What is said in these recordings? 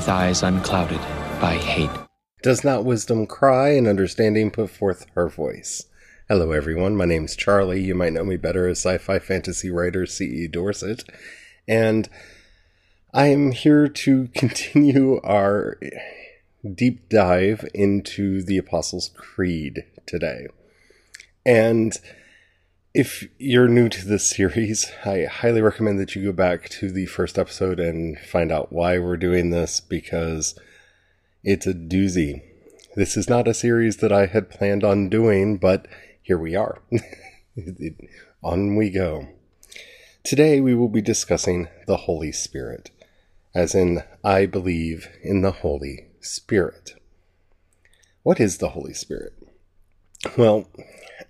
With eyes unclouded by hate. Does not wisdom cry and understanding put forth her voice? Hello, everyone. My name's Charlie. You might know me better as sci fi fantasy writer C.E. Dorset. And I am here to continue our deep dive into the Apostles' Creed today. And if you're new to this series, I highly recommend that you go back to the first episode and find out why we're doing this because it's a doozy. This is not a series that I had planned on doing, but here we are. on we go. Today we will be discussing the Holy Spirit, as in, I believe in the Holy Spirit. What is the Holy Spirit? Well,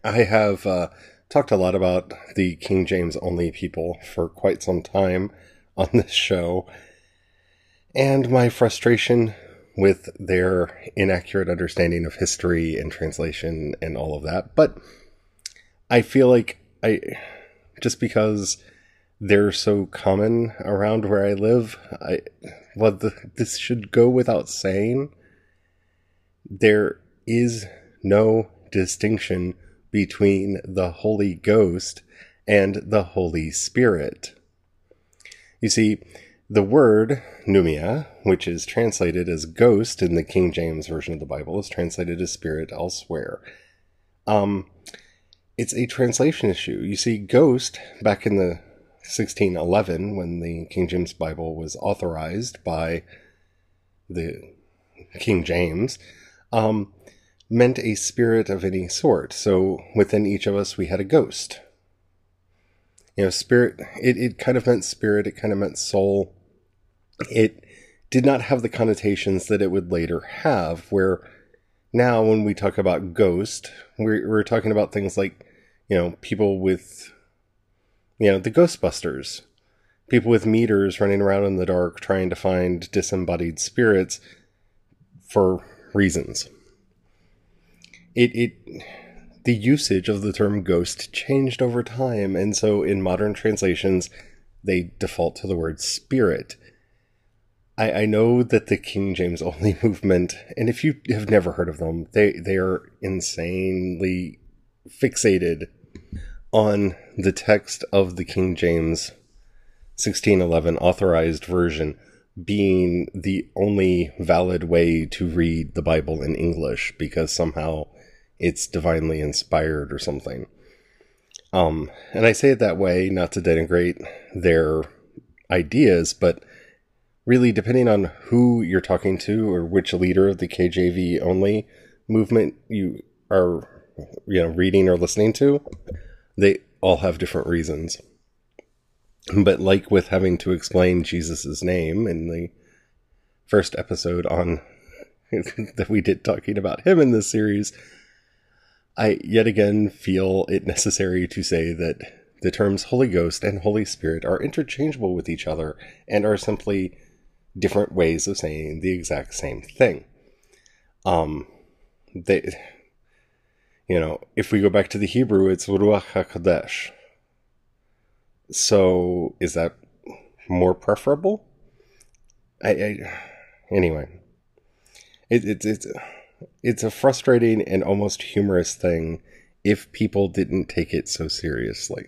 I have uh, talked a lot about the King James only people for quite some time on this show, and my frustration with their inaccurate understanding of history and translation and all of that. But I feel like I just because they're so common around where I live, I well the, this should go without saying. There is no distinction between the Holy Ghost and the Holy Spirit. You see, the word pneuma, which is translated as ghost in the King James version of the Bible, is translated as spirit elsewhere. Um, it's a translation issue. You see, ghost back in the 1611, when the King James Bible was authorized by the King James, um, meant a spirit of any sort. So within each of us, we had a ghost. You know, spirit, it, it kind of meant spirit, it kind of meant soul. It did not have the connotations that it would later have, where now when we talk about ghost, we're, we're talking about things like, you know, people with, you know, the Ghostbusters, people with meters running around in the dark trying to find disembodied spirits for reasons it it the usage of the term ghost changed over time, and so in modern translations they default to the word spirit. I, I know that the King James only movement, and if you have never heard of them, they they are insanely fixated on the text of the King James 1611 authorized version being the only valid way to read the Bible in English because somehow it's divinely inspired or something. Um, and I say it that way not to denigrate their ideas, but really depending on who you're talking to or which leader of the KJV only movement you are you know reading or listening to, they all have different reasons. But like with having to explain Jesus' name in the first episode on that we did talking about him in this series, I yet again feel it necessary to say that the terms Holy Ghost and Holy Spirit are interchangeable with each other and are simply different ways of saying the exact same thing. Um, they, you know, if we go back to the Hebrew, it's Ruach HaKodesh. So is that more preferable? I, I anyway, it, it, it's it's a frustrating and almost humorous thing if people didn't take it so seriously.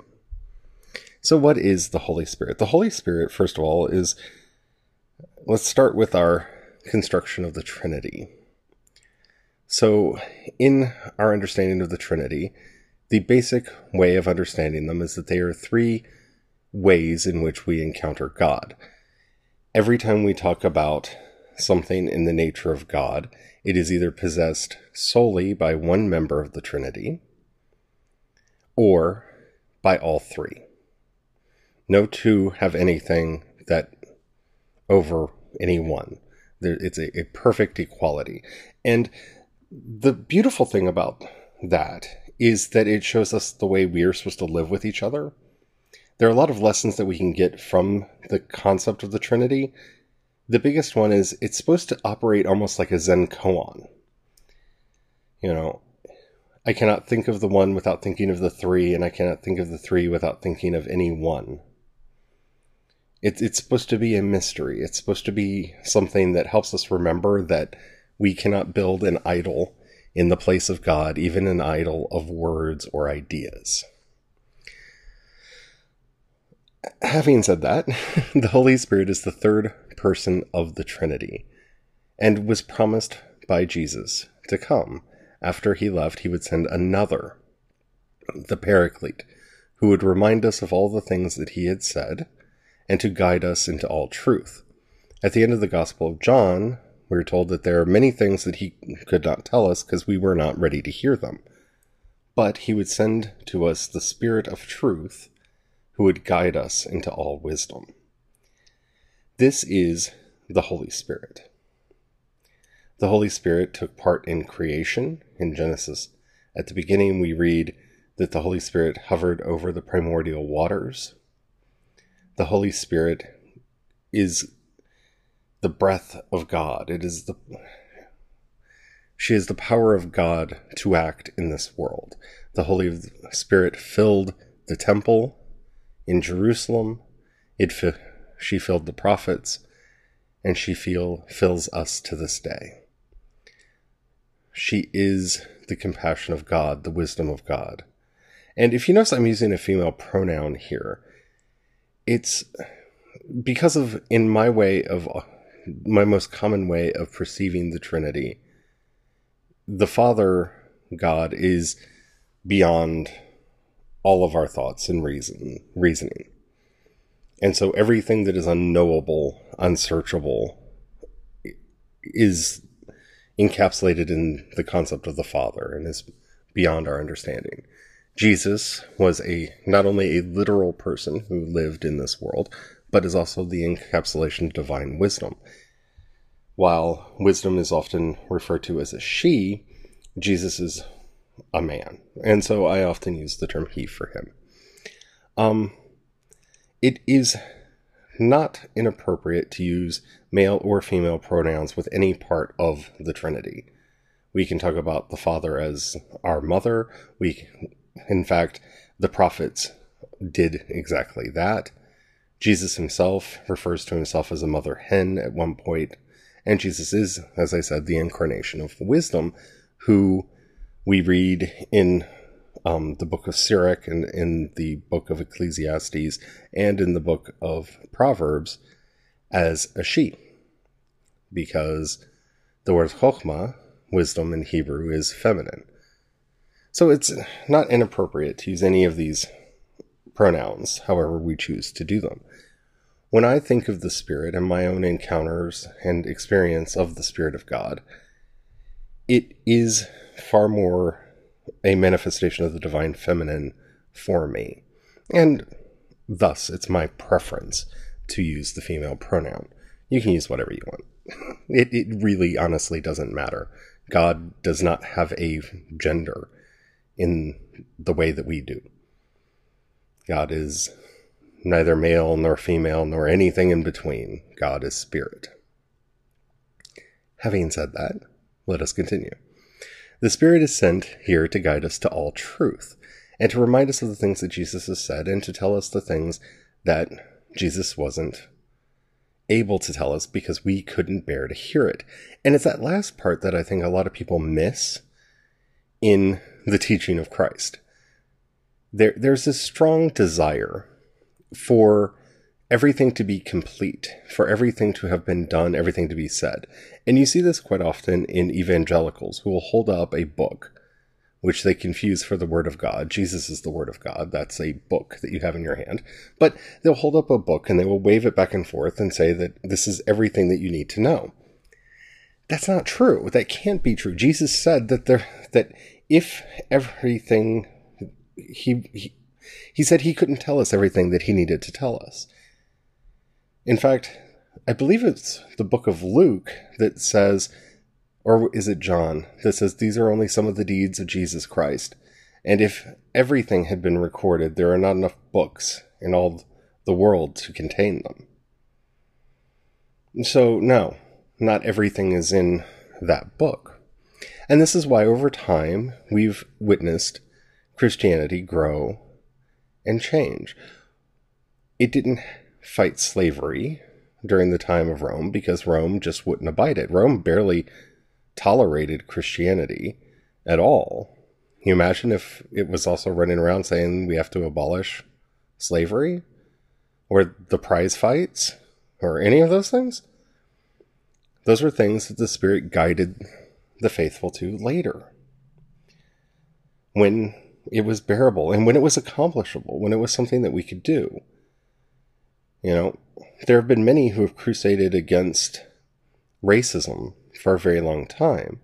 So, what is the Holy Spirit? The Holy Spirit, first of all, is let's start with our construction of the Trinity. So, in our understanding of the Trinity, the basic way of understanding them is that they are three ways in which we encounter God. Every time we talk about something in the nature of God, it is either possessed solely by one member of the Trinity or by all three. No two have anything that over any one. It's a, a perfect equality. And the beautiful thing about that is that it shows us the way we are supposed to live with each other. There are a lot of lessons that we can get from the concept of the Trinity. The biggest one is it's supposed to operate almost like a Zen koan. You know, I cannot think of the one without thinking of the three, and I cannot think of the three without thinking of any one. It's it's supposed to be a mystery. It's supposed to be something that helps us remember that we cannot build an idol in the place of God, even an idol of words or ideas. Having said that, the Holy Spirit is the third person of the Trinity and was promised by Jesus to come. After he left, he would send another, the Paraclete, who would remind us of all the things that he had said and to guide us into all truth. At the end of the Gospel of John, we are told that there are many things that he could not tell us because we were not ready to hear them. But he would send to us the Spirit of truth who would guide us into all wisdom. This is the Holy Spirit. The Holy Spirit took part in creation in Genesis. At the beginning, we read that the Holy Spirit hovered over the primordial waters the Holy Spirit is the breath of God. It is the she is the power of God to act in this world. The Holy Spirit filled the temple in Jerusalem. It fi- she filled the prophets, and she feel fills us to this day. She is the compassion of God, the wisdom of God. And if you notice, I'm using a female pronoun here it's because of in my way of my most common way of perceiving the Trinity, the Father God is beyond all of our thoughts and reason reasoning. And so everything that is unknowable, unsearchable is encapsulated in the concept of the Father and is beyond our understanding. Jesus was a not only a literal person who lived in this world, but is also the encapsulation of divine wisdom. While wisdom is often referred to as a she, Jesus is a man. And so I often use the term he for him. Um, it is not inappropriate to use male or female pronouns with any part of the Trinity. We can talk about the Father as our mother. We in fact, the prophets did exactly that. Jesus himself refers to himself as a mother hen at one point, and Jesus is, as I said, the incarnation of wisdom, who we read in um, the book of Sirach and in the book of Ecclesiastes and in the book of Proverbs as a she, because the word chokhmah, wisdom in Hebrew, is feminine. So it's not inappropriate to use any of these pronouns, however we choose to do them. When I think of the Spirit and my own encounters and experience of the Spirit of God, it is far more a manifestation of the divine feminine for me. And thus, it's my preference to use the female pronoun. You can use whatever you want. It, it really honestly doesn't matter. God does not have a gender in the way that we do. God is neither male nor female nor anything in between. God is spirit. Having said that, let us continue. The Spirit is sent here to guide us to all truth, and to remind us of the things that Jesus has said, and to tell us the things that Jesus wasn't able to tell us because we couldn't bear to hear it. And it's that last part that I think a lot of people miss in the teaching of Christ. There, there's this strong desire for everything to be complete, for everything to have been done, everything to be said. And you see this quite often in evangelicals who will hold up a book which they confuse for the Word of God. Jesus is the Word of God. That's a book that you have in your hand. But they'll hold up a book and they will wave it back and forth and say that this is everything that you need to know. That's not true. That can't be true. Jesus said that there that if everything he, he He said he couldn't tell us everything that he needed to tell us. In fact, I believe it's the book of Luke that says, or is it John, that says these are only some of the deeds of Jesus Christ. And if everything had been recorded, there are not enough books in all the world to contain them. So, no, not everything is in that book. And this is why over time we've witnessed Christianity grow and change. It didn't fight slavery during the time of Rome because Rome just wouldn't abide it. Rome barely tolerated Christianity at all. Can you imagine if it was also running around saying we have to abolish slavery or the prize fights or any of those things? Those were things that the Spirit guided the faithful to later. When it was bearable and when it was accomplishable, when it was something that we could do. You know, there have been many who have crusaded against racism for a very long time.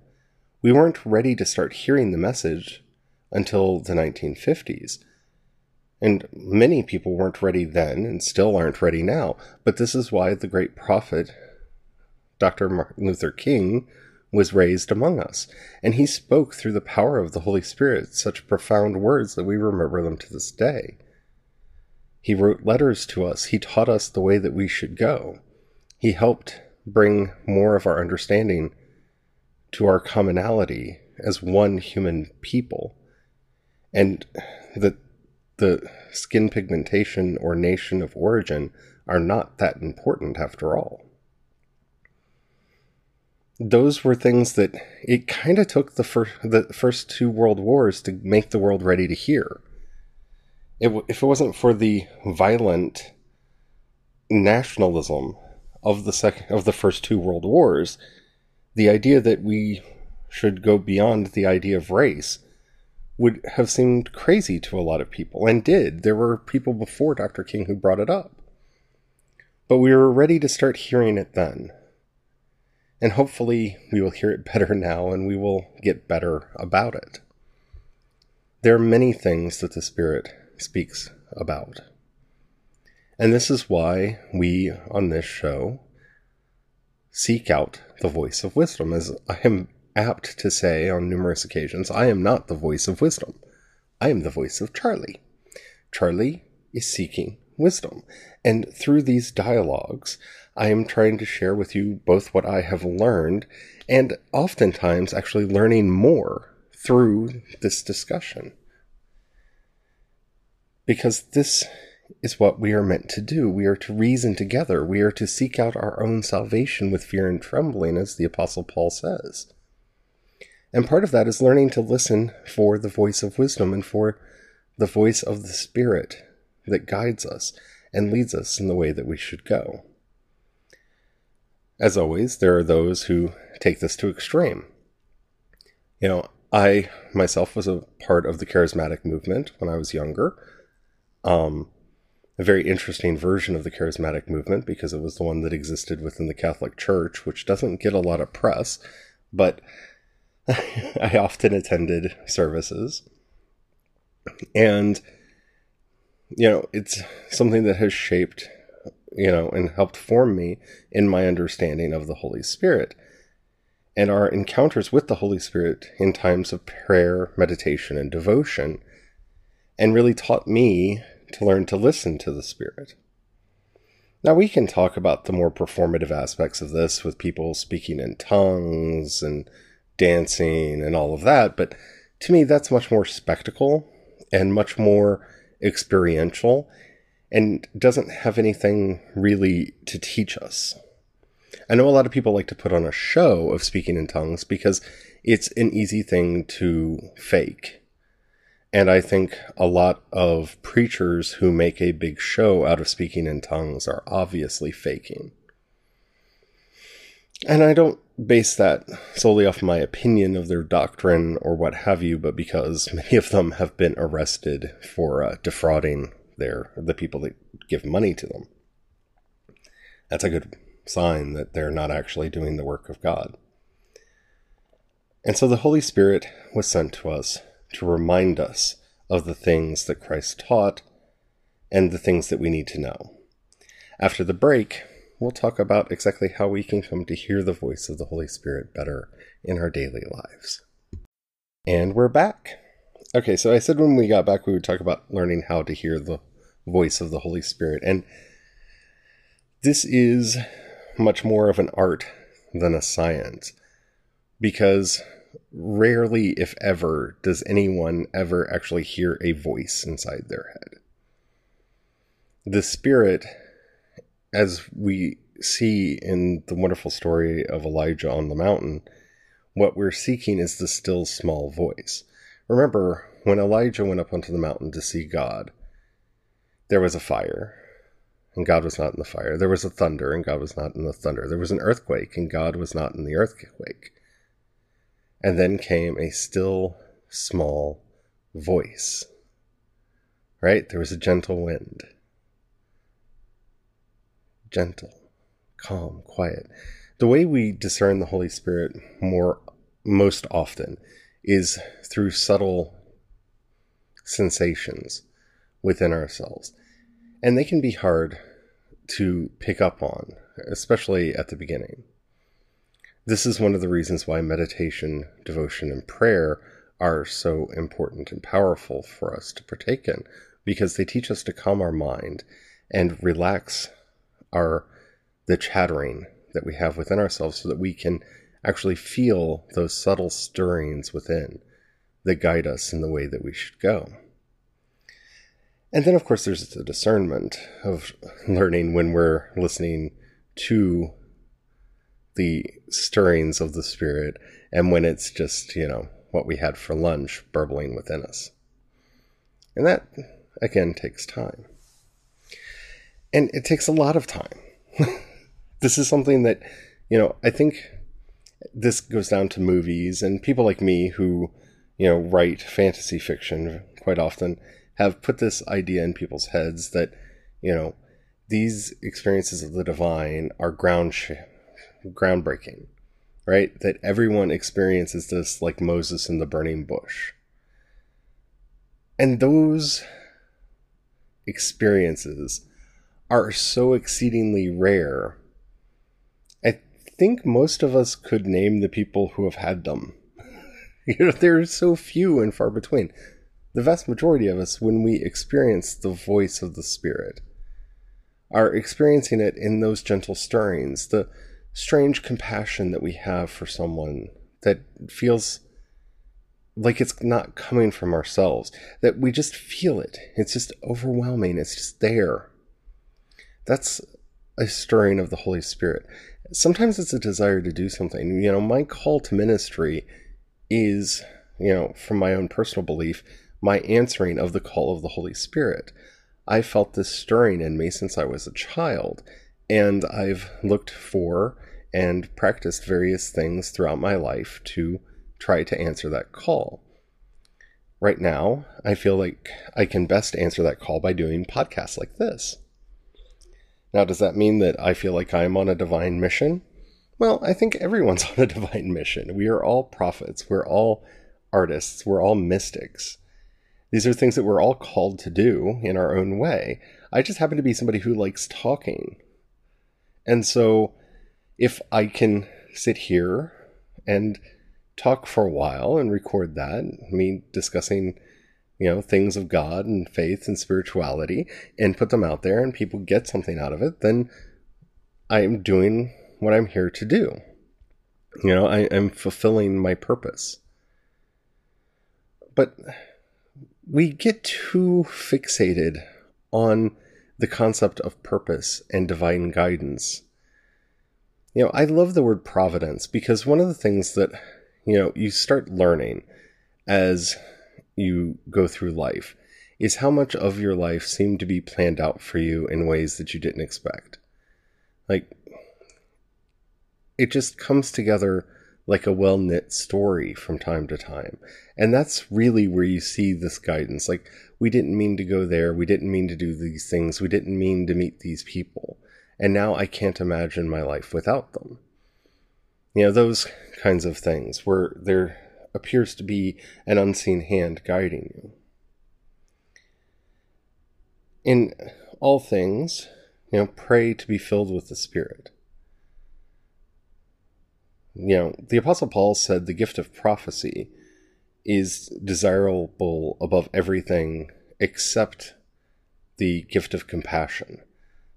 We weren't ready to start hearing the message until the 1950s. And many people weren't ready then and still aren't ready now. But this is why the great prophet, Dr. Martin Luther King, was raised among us. And he spoke through the power of the Holy Spirit such profound words that we remember them to this day. He wrote letters to us. He taught us the way that we should go. He helped bring more of our understanding to our commonality as one human people. And that the skin pigmentation or nation of origin are not that important after all. Those were things that it kind of took the first the first two world wars to make the world ready to hear it, if it wasn't for the violent nationalism of the second of the first two world wars, the idea that we should go beyond the idea of race would have seemed crazy to a lot of people and did. There were people before Dr. King who brought it up. But we were ready to start hearing it then. And hopefully we will hear it better now and we will get better about it. There are many things that the Spirit speaks about. And this is why we on this show seek out the voice of wisdom. As I am apt to say on numerous occasions, I am not the voice of wisdom. I am the voice of Charlie. Charlie is seeking wisdom. And through these dialogues, I am trying to share with you both what I have learned and oftentimes actually learning more through this discussion because this is what we are meant to do. We are to reason together. We are to seek out our own salvation with fear and trembling, as the Apostle Paul says. And part of that is learning to listen for the voice of wisdom and for the voice of the Spirit that guides us and leads us in the way that we should go. As always, there are those who take this to extreme. You know, I myself was a part of the charismatic movement when I was younger um, a very interesting version of the charismatic movement because it was the one that existed within the Catholic Church, which doesn't get a lot of press, but I often attended services. And, you know, it's something that has shaped, you know, and helped form me in my understanding of the Holy Spirit. And our encounters with the Holy Spirit in times of prayer, meditation, and devotion and really taught me to learn to listen to the Spirit. Now, we can talk about the more performative aspects of this with people speaking in tongues and dancing and all of that, but to me, that's much more spectacle and much more experiential and doesn't have anything really to teach us. I know a lot of people like to put on a show of speaking in tongues because it's an easy thing to fake. And I think a lot of preachers who make a big show out of speaking in tongues are obviously faking. And I don't base that solely off my opinion of their doctrine or what have you, but because many of them have been arrested for uh, defrauding their the people that give money to them. That's a good sign that they're not actually doing the work of God. And so the Holy Spirit was sent to us to remind us of the things that Christ taught and the things that we need to know. After the break, we'll talk about exactly how we can come to hear the voice of the Holy Spirit better in our daily lives. And we're back. Okay, so I said when we got back we would talk about learning how to hear the voice of the Holy Spirit. And this is much more of an art than a science because rarely, if ever, does anyone ever actually hear a voice inside their head. The Spirit, as we see in the wonderful story of Elijah on the mountain, what we're seeking is the still small voice. Remember, when Elijah went up onto the mountain to see God, there was a fire, and God was not in the fire. There was a thunder, and God was not in the thunder. There was an earthquake, and God was not in the earthquake. And then came a still, small voice. Right? There was a gentle wind. Gentle, calm, quiet. The way we discern the Holy Spirit more most often is through subtle sensations within ourselves. And they can be hard to pick up on, especially at the beginning. This is one of the reasons why meditation, devotion, and prayer are so important and powerful for us to partake in, because they teach us to calm our mind and relax our the chattering that we have within ourselves so that we can actually feel those subtle stirrings within that guide us in the way that we should go. And then, of course, there's the discernment of learning when we're listening to the stirrings of the Spirit and when it's just, you know, what we had for lunch burbling within us. And that, again, takes time. And it takes a lot of time. this is something that, you know, I think this goes down to movies and people like me who, you know, write fantasy fiction quite often have put this idea in people's heads that, you know, these experiences of the divine are ground sh- groundbreaking, right? That everyone experiences this like Moses in the burning bush. And those experiences are so exceedingly rare. I think most of us could name the people who have had them. you know, they're so few and far between the vast majority of us, when we experience the voice of the Spirit, are experiencing it in those gentle stirrings, the strange compassion that we have for someone that feels like it's not coming from ourselves, that we just feel it. It's just overwhelming, it's just there. That's a stirring of the Holy Spirit. Sometimes it's a desire to do something. You know, my call to ministry is, you know, from my own personal belief, my answering of the call of the Holy Spirit. I felt this stirring in me since I was a child, and I've looked for and practiced various things throughout my life to try to answer that call. Right now, I feel like I can best answer that call by doing podcasts like this. Now, does that mean that I feel like I'm on a divine mission? Well, I think everyone's on a divine mission. We are all prophets, we're all artists, we're all mystics. These are things that we're all called to do in our own way. I just happen to be somebody who likes talking. And so if I can sit here and talk for a while and record that, me discussing, you know, things of God and faith and spirituality and put them out there and people get something out of it, then I am doing what I'm here to do. You know, I am fulfilling my purpose. But we get too fixated on the concept of purpose and divine guidance. You know, I love the word providence because one of the things that, you know, you start learning as you go through life is how much of your life seemed to be planned out for you in ways that you didn't expect. Like, it just comes together like a well knit story from time to time. And that's really where you see this guidance. Like, we didn't mean to go there. We didn't mean to do these things. We didn't mean to meet these people. And now I can't imagine my life without them. You know, those kinds of things where there appears to be an unseen hand guiding you. in all things, you know, pray to be filled with the Spirit. You know, the Apostle Paul said the gift of prophecy is desirable above everything except the gift of compassion.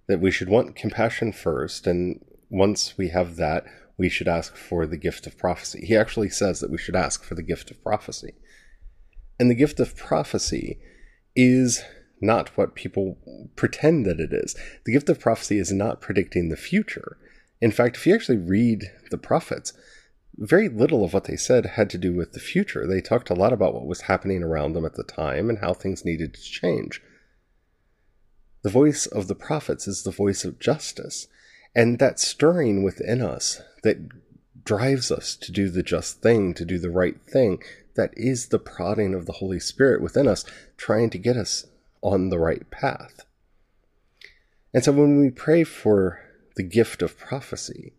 That we should want compassion first, and once we have that, we should ask for the gift of prophecy. He actually says that we should ask for the gift of prophecy. And the gift of prophecy is not what people pretend that it is. The gift of prophecy is not predicting the future. In fact, if you actually read the prophets, very little of what they said had to do with the future. They talked a lot about what was happening around them at the time and how things needed to change. The voice of the prophets is the voice of justice, and that stirring within us that drives us to do the just thing, to do the right thing, that is the prodding of the Holy Spirit within us, trying to get us on the right path. And so when we pray for the gift of prophecy,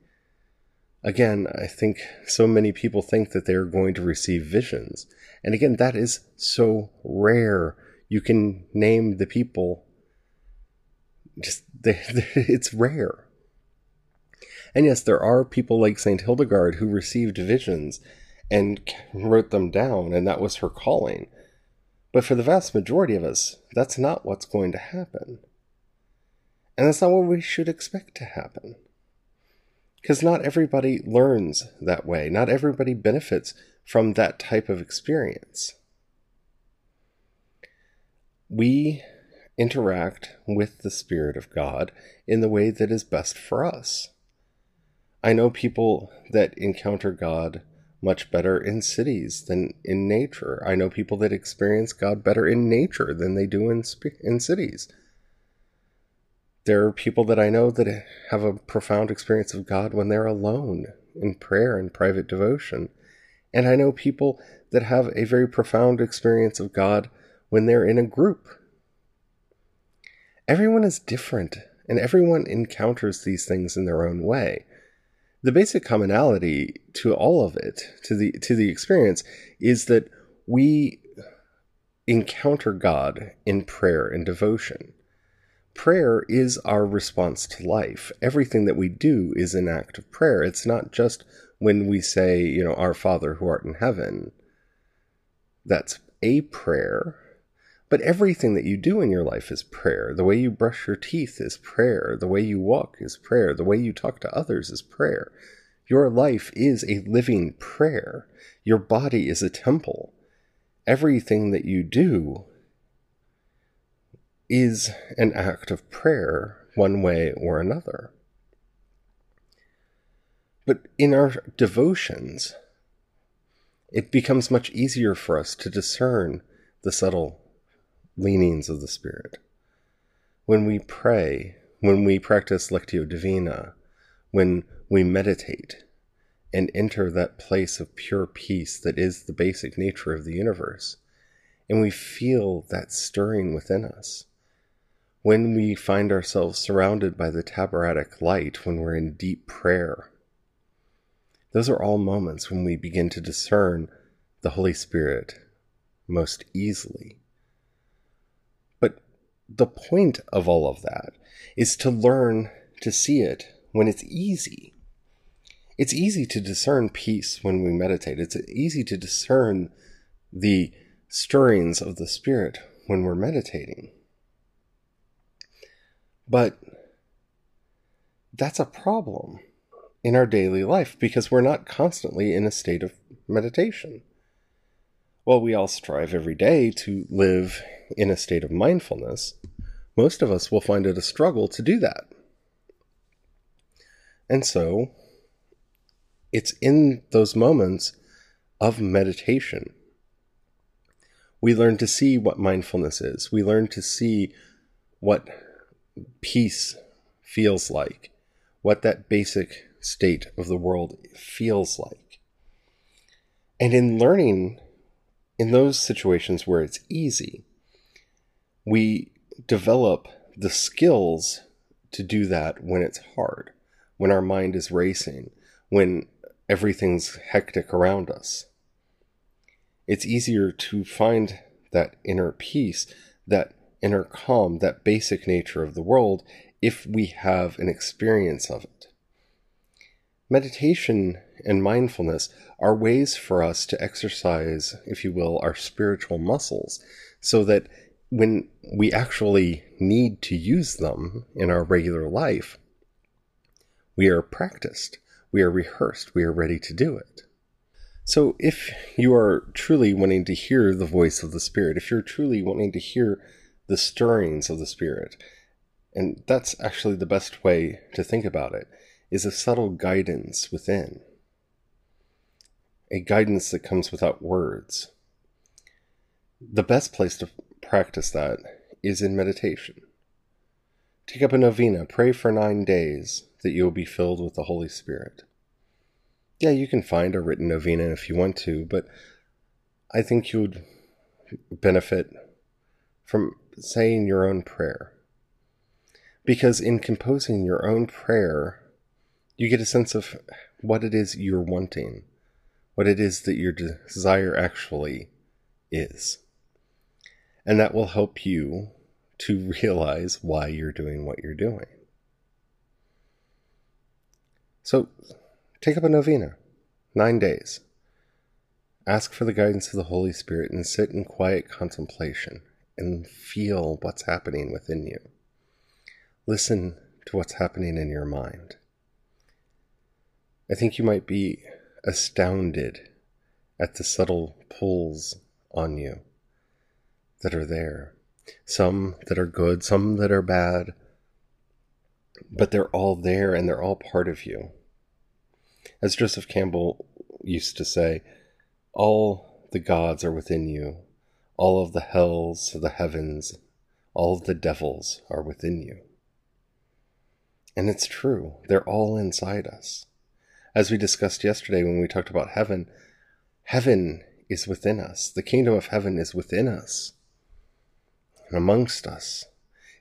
again, I think so many people think that they're going to receive visions. And again, that is so rare. You can name the people, just, they, it's rare. And yes, there are people like St. Hildegard who received visions and wrote them down, and that was her calling. But for the vast majority of us, that's not what's going to happen. And that's not what we should expect to happen. Because not everybody learns that way, not everybody benefits from that type of experience. We interact with the Spirit of God in the way that is best for us. I know people that encounter God much better in cities than in nature. I know people that experience God better in nature than they do in in cities. There are people that I know that have a profound experience of God when they're alone in prayer and private devotion. And I know people that have a very profound experience of God when they're in a group. Everyone is different, and everyone encounters these things in their own way the basic commonality to all of it, to the to the experience, is that we encounter God in prayer and devotion. Prayer is our response to life. Everything that we do is an act of prayer. It's not just when we say, you know, Our Father who art in heaven. That's a prayer. But everything that you do in your life is prayer. The way you brush your teeth is prayer. The way you walk is prayer. The way you talk to others is prayer. Your life is a living prayer. Your body is a temple. Everything that you do is an act of prayer, one way or another. But in our devotions, it becomes much easier for us to discern the subtle leanings of the Spirit. When we pray, when we practice Lectio Divina, when we meditate and enter that place of pure peace that is the basic nature of the universe, and we feel that stirring within us, when we find ourselves surrounded by the Taboric light, when we're in deep prayer, those are all moments when we begin to discern the Holy Spirit most easily But the point of all of that is to learn to see it when it's easy. It's easy to discern peace when we meditate. It's easy to discern the stirrings of the Spirit when we're meditating. But that's a problem in our daily life because we're not constantly in a state of meditation. While we all strive every day to live in a state of mindfulness, most of us will find it a struggle to do that. And so, it's in those moments of meditation. We learn to see what mindfulness is. We learn to see what peace feels like, what that basic state of the world feels like. And in learning in those situations where it's easy, we develop the skills to do that when it's hard, when our mind is racing, when everything's hectic around us. It's easier to find that inner peace, that inner calm, that basic nature of the world, if we have an experience of it. Meditation and mindfulness are ways for us to exercise, if you will, our spiritual muscles so that when we actually need to use them in our regular life, we are practiced, we are rehearsed, we are ready to do it. So, if you are truly wanting to hear the voice of the Spirit, if you're truly wanting to hear the stirrings of the Spirit, and that's actually the best way to think about it, is a subtle guidance within, a guidance that comes without words. The best place to practice that is in meditation. Take up a novena, pray for nine days that you will be filled with the Holy Spirit. Yeah, you can find a written novena if you want to, but I think you would benefit from saying your own prayer. Because in composing your own prayer, you get a sense of what it is you're wanting, what it is that your desire actually is. And that will help you to realize why you're doing what you're doing. So take up a novena, nine days. Ask for the guidance of the Holy Spirit and sit in quiet contemplation and feel what's happening within you. Listen to what's happening in your mind. I think you might be astounded at the subtle pulls on you that are there. Some that are good, some that are bad, but they're all there and they're all part of you. As Joseph Campbell used to say, all the gods are within you, all of the hells, the heavens, all of the devils are within you. And it's true, they're all inside us. As we discussed yesterday when we talked about heaven, heaven is within us. The kingdom of heaven is within us and amongst us.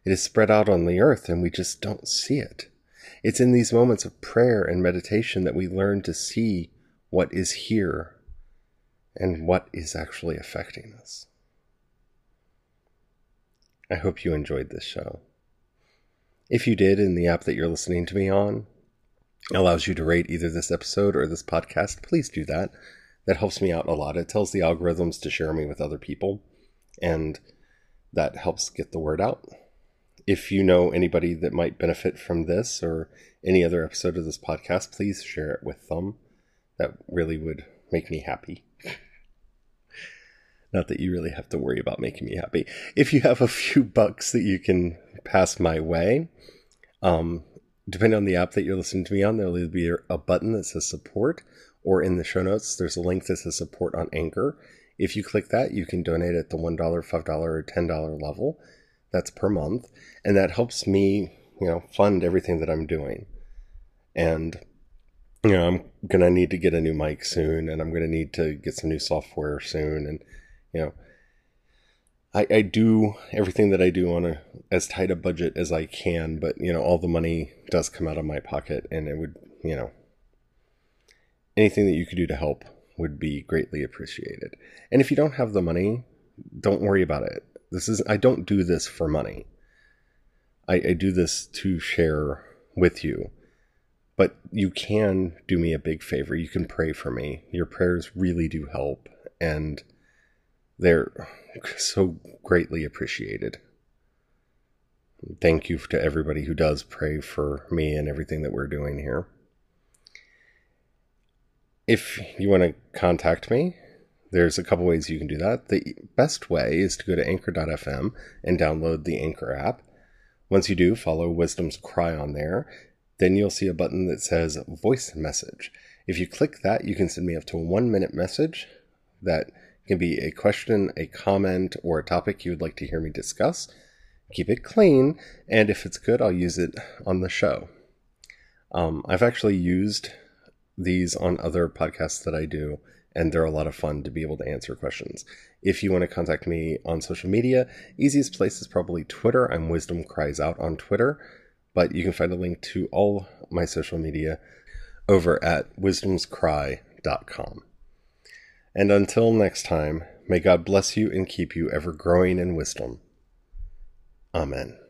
It is spread out on the earth and we just don't see it. It's in these moments of prayer and meditation that we learn to see what is here and what is actually affecting us. I hope you enjoyed this show. If you did, in the app that you're listening to me on allows you to rate either this episode or this podcast, please do that. That helps me out a lot. It tells the algorithms to share me with other people. And that helps get the word out. If you know anybody that might benefit from this or any other episode of this podcast, please share it with them. That really would make me happy. Not that you really have to worry about making me happy. If you have a few bucks that you can pass my way, um, depending on the app that you're listening to me on, there'll either be a button that says support, or in the show notes, there's a link that says support on Anchor. If you click that, you can donate at the $1, $5, or $10 level. That's per month. And that helps me, you know, fund everything that I'm doing. And, you know, I'm going to need to get a new mic soon and I'm going to need to get some new software soon. And, you know, I, I do everything that I do on a as tight a budget as I can, but you know, all the money does come out of my pocket and it would, you know, anything that you could do to help would be greatly appreciated. And if you don't have the money, don't worry about it. This is I don't do this for money. I, I do this to share with you. But you can do me a big favor. You can pray for me. Your prayers really do help, and they're so greatly appreciated. Thank you to everybody who does pray for me and everything that we're doing here. If you want to contact me, there's a couple ways you can do that. The best way is to go to anchor.fm and download the Anchor app. Once you do, follow Wisdom's Cry on there. Then you'll see a button that says voice message. If you click that, you can send me up to a one minute message that can be a question, a comment, or a topic you would like to hear me discuss. Keep it clean, and if it's good, I'll use it on the show. Um, I've actually used these on other podcasts that I do, and they're a lot of fun to be able to answer questions. If you want to contact me on social media, easiest place is probably Twitter. I'm Wisdom Cries Out on Twitter, but you can find a link to all my social media over at wisdomscry.com. And until next time, may God bless you and keep you ever growing in wisdom. Amen.